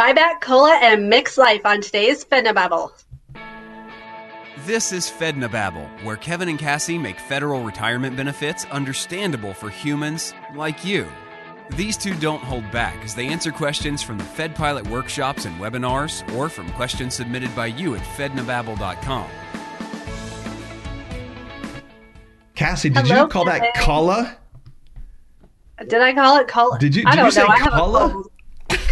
Buyback Cola and Mix Life on today's Fednababble. This is Fednababble, where Kevin and Cassie make federal retirement benefits understandable for humans like you. These two don't hold back as they answer questions from the Fed Pilot workshops and webinars or from questions submitted by you at fednababble.com. Cassie, did Hello, you call that Kevin. cola? Did I call it cola? Did you- I don't you say know. I have a cola? cold.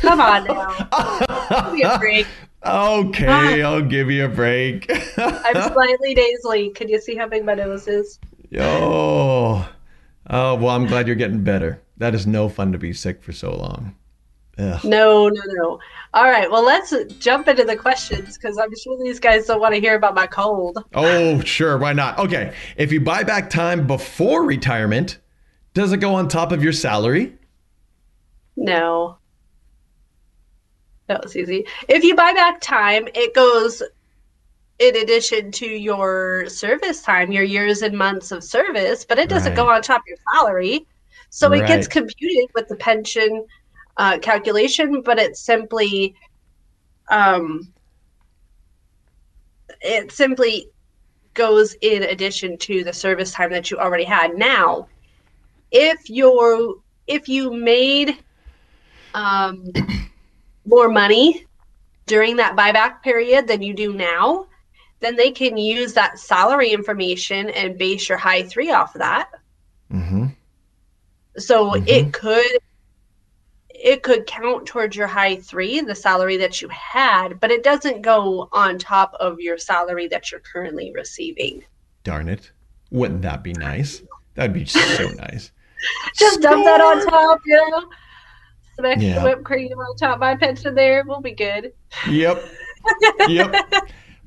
Come on now. Give me a break. Okay, I'll give you a break. I'm slightly nasally. Can you see how big my nose is? oh, oh, well, I'm glad you're getting better. That is no fun to be sick for so long. Ugh. No, no, no. All right. Well, let's jump into the questions because I'm sure these guys don't want to hear about my cold. Oh, sure, why not? Okay, if you buy back time before retirement, does it go on top of your salary? No. That was easy. If you buy back time, it goes in addition to your service time, your years and months of service, but it doesn't go on top of your salary. So it gets computed with the pension uh, calculation, but it simply um, it simply goes in addition to the service time that you already had. Now, if you're if you made um, more money during that buyback period than you do now, then they can use that salary information and base your high three off of that. Mm-hmm. So Mhm. it could it could count towards your high three, the salary that you had, but it doesn't go on top of your salary that you're currently receiving. Darn it. Wouldn't that be nice? That'd be so nice. Just dump that on top, you know. Some extra Yeah. whipped cream on top my pension there. We'll be good. Yep. Yep.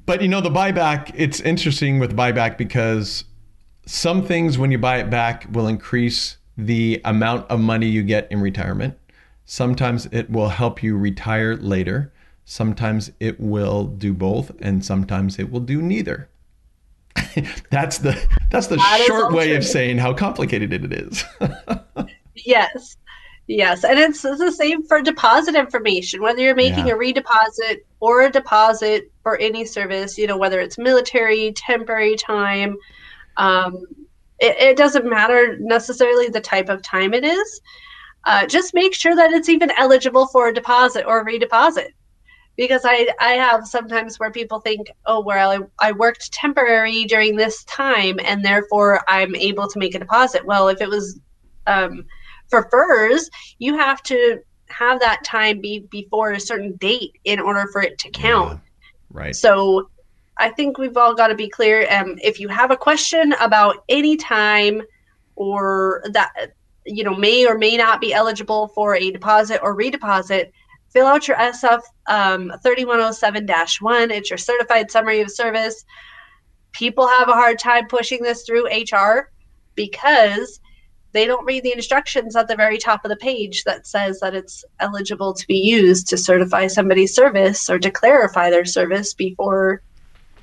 But you know, the buyback, it's interesting with buyback because some things when you buy it back will increase the amount of money you get in retirement. Sometimes it will help you retire later. Sometimes it will do both, and sometimes it will do neither. that's the that's the That short way of saying how complicated it is. Yes. Yes. And it's, it's the same for deposit information, whether you're making Yeah. a redeposit or a deposit for any service, you know, whether it's military, temporary time. Um, it, it doesn't matter necessarily the type of time it is. Uh, just make sure that it's even eligible for a deposit or a redeposit. Because I, I have sometimes where people think, oh, well, I, I worked temporary during this time and therefore I'm able to make a deposit. Well, if it was um, for FERS, you have to have that time be before a certain date in order for it to count. right. So I think we've all got to be clear. Um, if you have a question about any time or that you know may or may not be eligible for a deposit or redeposit, fill out your SF um, 3107-1. It's your certified summary of service. People have a hard time pushing this through HR because they don't read the instructions at the very top of the page that says that it's eligible to be used to certify somebody's service or to clarify their service before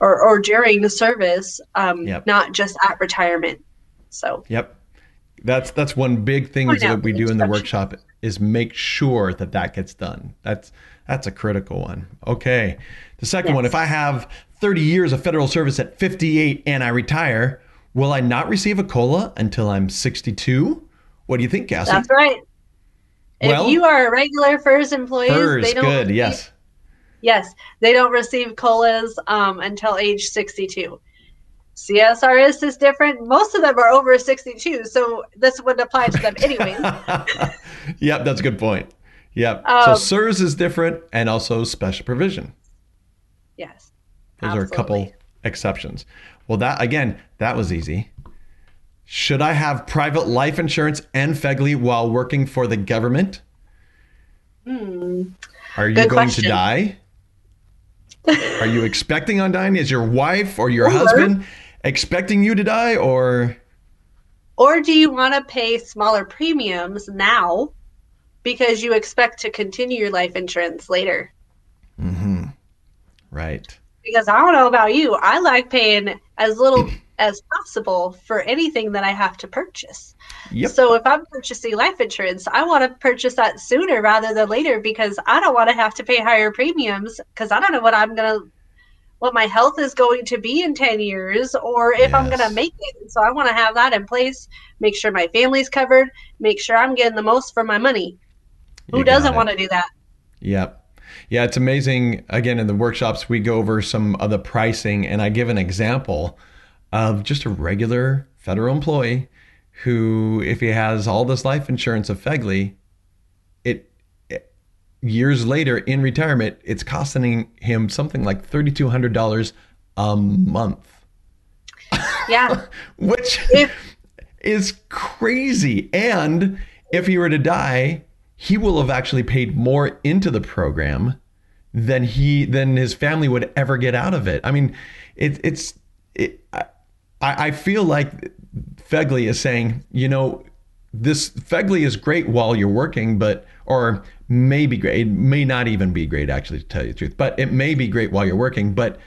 or, or during the service, um, Yep. not just at retirement. So, Yep. That's that's one big thing that out we do in the workshop is make sure that that gets done. That's that's a critical one. Okay. The second one, if I have 30 years of federal service at 58 and I retire, will I not receive a cola until I'm 62? What do you think, Cassie? that's right. Well- if you are a regular FERS employee, FERS, they don't good. receive- Yes. Yes, they don't receive colas um, until age 62. CSRS is different. Most of them are over 62, so this wouldn't apply to them anyway. yep, that's a good point. Yep. so Um, CSRS is different and also special provision. yes. Those are a couple absolutely. Exceptions. Well, that again, that was easy. Should I have private life insurance and FEGLI while working for the government? Hmm. Are you Good going to die? Are you expecting on dying? Is your wife or your Or- husband expecting you to die or Or do you want to pay smaller premiums now because you expect to continue your life insurance later? mm-hmm. right. Because I don't know about you, I like paying as little as possible for anything that I have to purchase. Yep. So if I'm purchasing life insurance, I want to purchase that sooner rather than later because I don't want to have to pay higher premiums because I don't know what I'm going to what my health is going to be in 10 years or if yes. I'm going to make it. So I want to have that in place, make sure my family's covered, make sure I'm getting the most for my money. Who doesn't want to do that? Yep. Yeah, it's amazing. Again, in the workshops, we go over some of the pricing, and I give an example of just a regular federal employee who, if he has all this life insurance of FEGLI, it, it years later in retirement, it's costing him something like thirty two hundred dollars a month. Yeah, which is crazy. And if he were to die, he will have actually paid more into the program than he than his family would ever get out of it. I mean, it, it's it, I, I feel like FEGLI is saying, you know, this FEGLI is great while you're working, but or may be great. It may not even be great, actually, to tell you the truth. But it may be great while you're working. But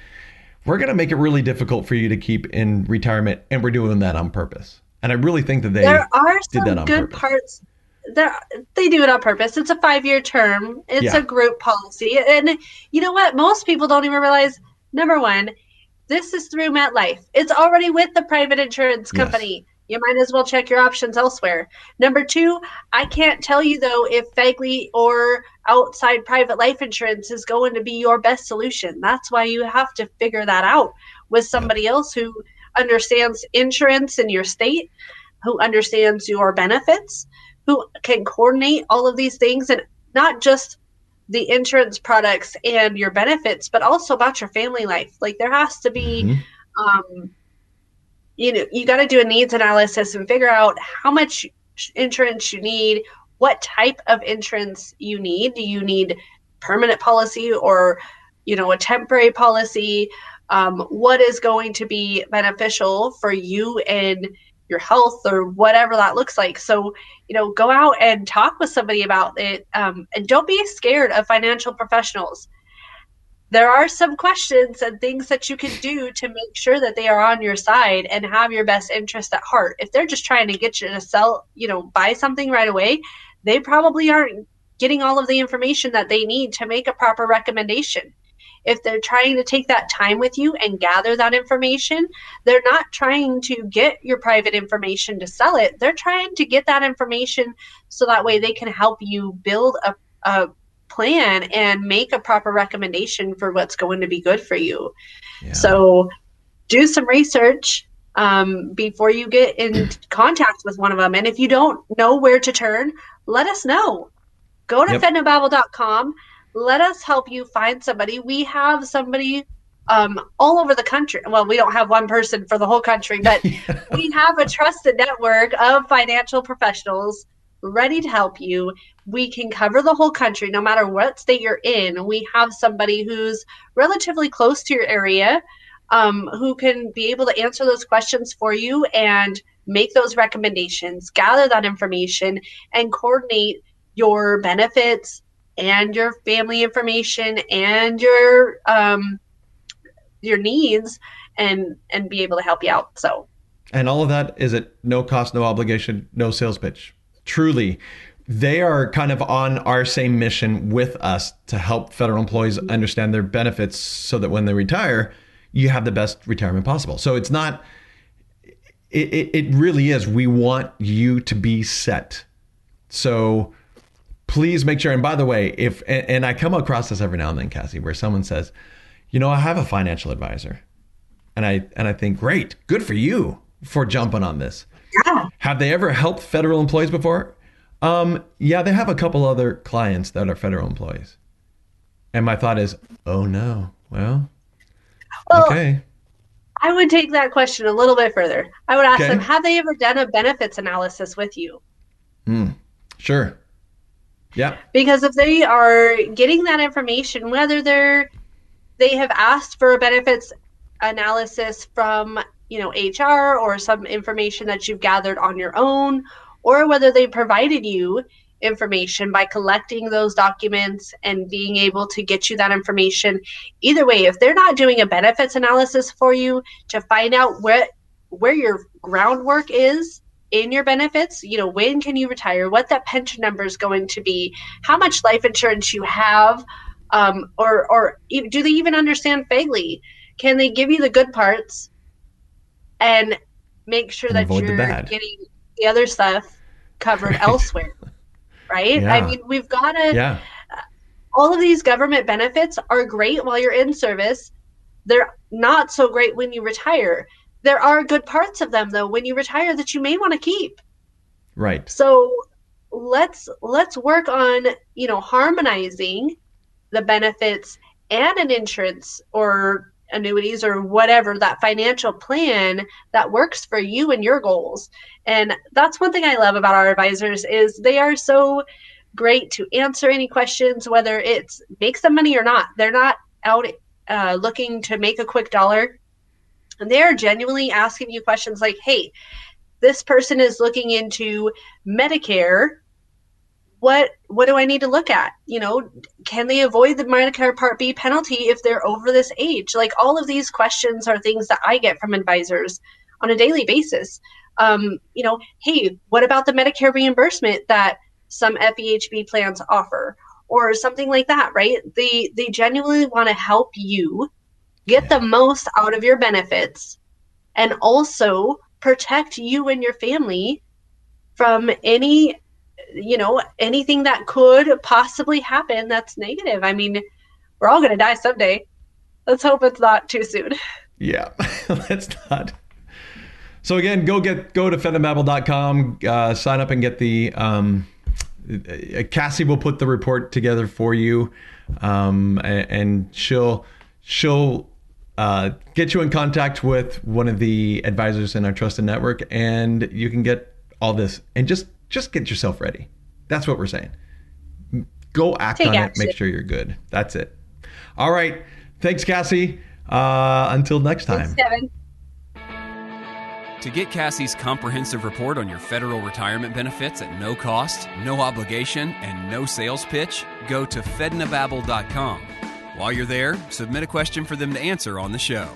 we're going to make it really difficult for you to keep in retirement, and we're doing that on purpose. And I really think that they there are some good purpose. parts they do it on purpose. It's a five year term. It's yeah. a group policy, and you know what? Most people don't even realize. Number one, this is through MetLife. It's already with the private insurance company. Yes. You might as well check your options elsewhere. Number two, I can't tell you though if FEGLI or outside private life insurance is going to be your best solution. That's why you have to figure that out with somebody else who understands insurance in your state, who understands your benefits, who can coordinate all of these things and not just the insurance products and your benefits, but also about your family life. Like there has to be, mm-hmm. um, you know, you got to do a needs analysis and figure out how much insurance you need, what type of insurance you need. Do you need permanent policy or, you know, a temporary policy? Um, what is going to be beneficial for you and your health or whatever that looks like. So, you know, go out and talk with somebody about it. Um, and don't be scared of financial professionals. There are some questions and things that you can do to make sure that they are on your side and have your best interest at heart. If they're just trying to get you to sell, you know, buy something right away, they probably aren't getting all of the information that they need to make a proper recommendation if they're trying to take that time with you and gather that information, they're not trying to get your private information to sell it. They're trying to get that information so that way they can help you build a, a plan and make a proper recommendation for what's going to be good for you. Yeah. So do some research um, before you get in contact with one of them. And if you don't know where to turn, let us know. Go to yep. fednobabble.com let us help you find somebody. We have somebody um, all over the country. Well, we don't have one person for the whole country, but yeah. we have a trusted network of financial professionals ready to help you. We can cover the whole country no matter what state you're in. We have somebody who's relatively close to your area um, who can be able to answer those questions for you and make those recommendations, gather that information, and coordinate your benefits and your family information and your um, your needs and and be able to help you out. So and all of that is at no cost, no obligation, no sales pitch. Truly, they are kind of on our same mission with us to help federal employees understand their benefits so that when they retire, you have the best retirement possible. So it's not, it, it, it really is. We want you to be set. So please make sure. And by the way, if and, and I come across this every now and then, Cassie, where someone says, "You know, I have a financial advisor," and I and I think, "Great, good for you for jumping on this." Yeah. Have they ever helped federal employees before? Um, yeah, they have a couple other clients that are federal employees. And my thought is, oh no, well, well okay. I would take that question a little bit further. I would ask okay. them, have they ever done a benefits analysis with you? Hmm. Sure. Yeah. Because if they are getting that information, whether they're they have asked for a benefits analysis from you know HR or some information that you've gathered on your own, or whether they provided you information by collecting those documents and being able to get you that information. Either way, if they're not doing a benefits analysis for you to find out what where your groundwork is in your benefits you know when can you retire what that pension number is going to be how much life insurance you have um, or or do they even understand FEGLI can they give you the good parts and make sure and that you're the getting the other stuff covered right. elsewhere right? Yeah. i mean we've got to yeah all of these government benefits are great while you're in service. They're not so great when you retire there are good parts of them though. When you retire that you may want to keep. Right. So let's let's work on you know harmonizing the benefits and an insurance or annuities or whatever that financial plan that works for you and your goals. And that's one thing i love about our advisors is they are so great to answer any questions whether it's make some money or not. They're not out uh, looking to make a quick dollar and they're genuinely asking you questions like, hey, this person is looking into Medicare. What what do I need to look at? You know, can they avoid the Medicare Part B penalty if they're over this age? Like all of these questions are things that I get from advisors on a daily basis. Um, you know, hey, what about the Medicare reimbursement that some FEHB plans offer? Or something like that, right? They they genuinely want to help you get the most out of your benefits and also protect you and your family from any you know anything that could possibly happen that's negative. I mean we're all going to die someday. Let's hope it's not too soon. Yeah let's not. So again go get go to fedandbabble.com uh, sign up and get the um, uh, cassie will put the report together for you um, and, and she'll she'll uh, get you in contact with one of the advisors in our trusted network, and you can get all this and just just get yourself ready. That's what we're saying. Go act Take on action. it. Make sure you're good. That's it. All right. Thanks, Cassie. Uh, until next time. Thanks, To get Cassie's comprehensive report on your federal retirement benefits at no cost, no obligation, and no sales pitch, go to fednababble.com. While you're there, submit a question for them to answer on the show.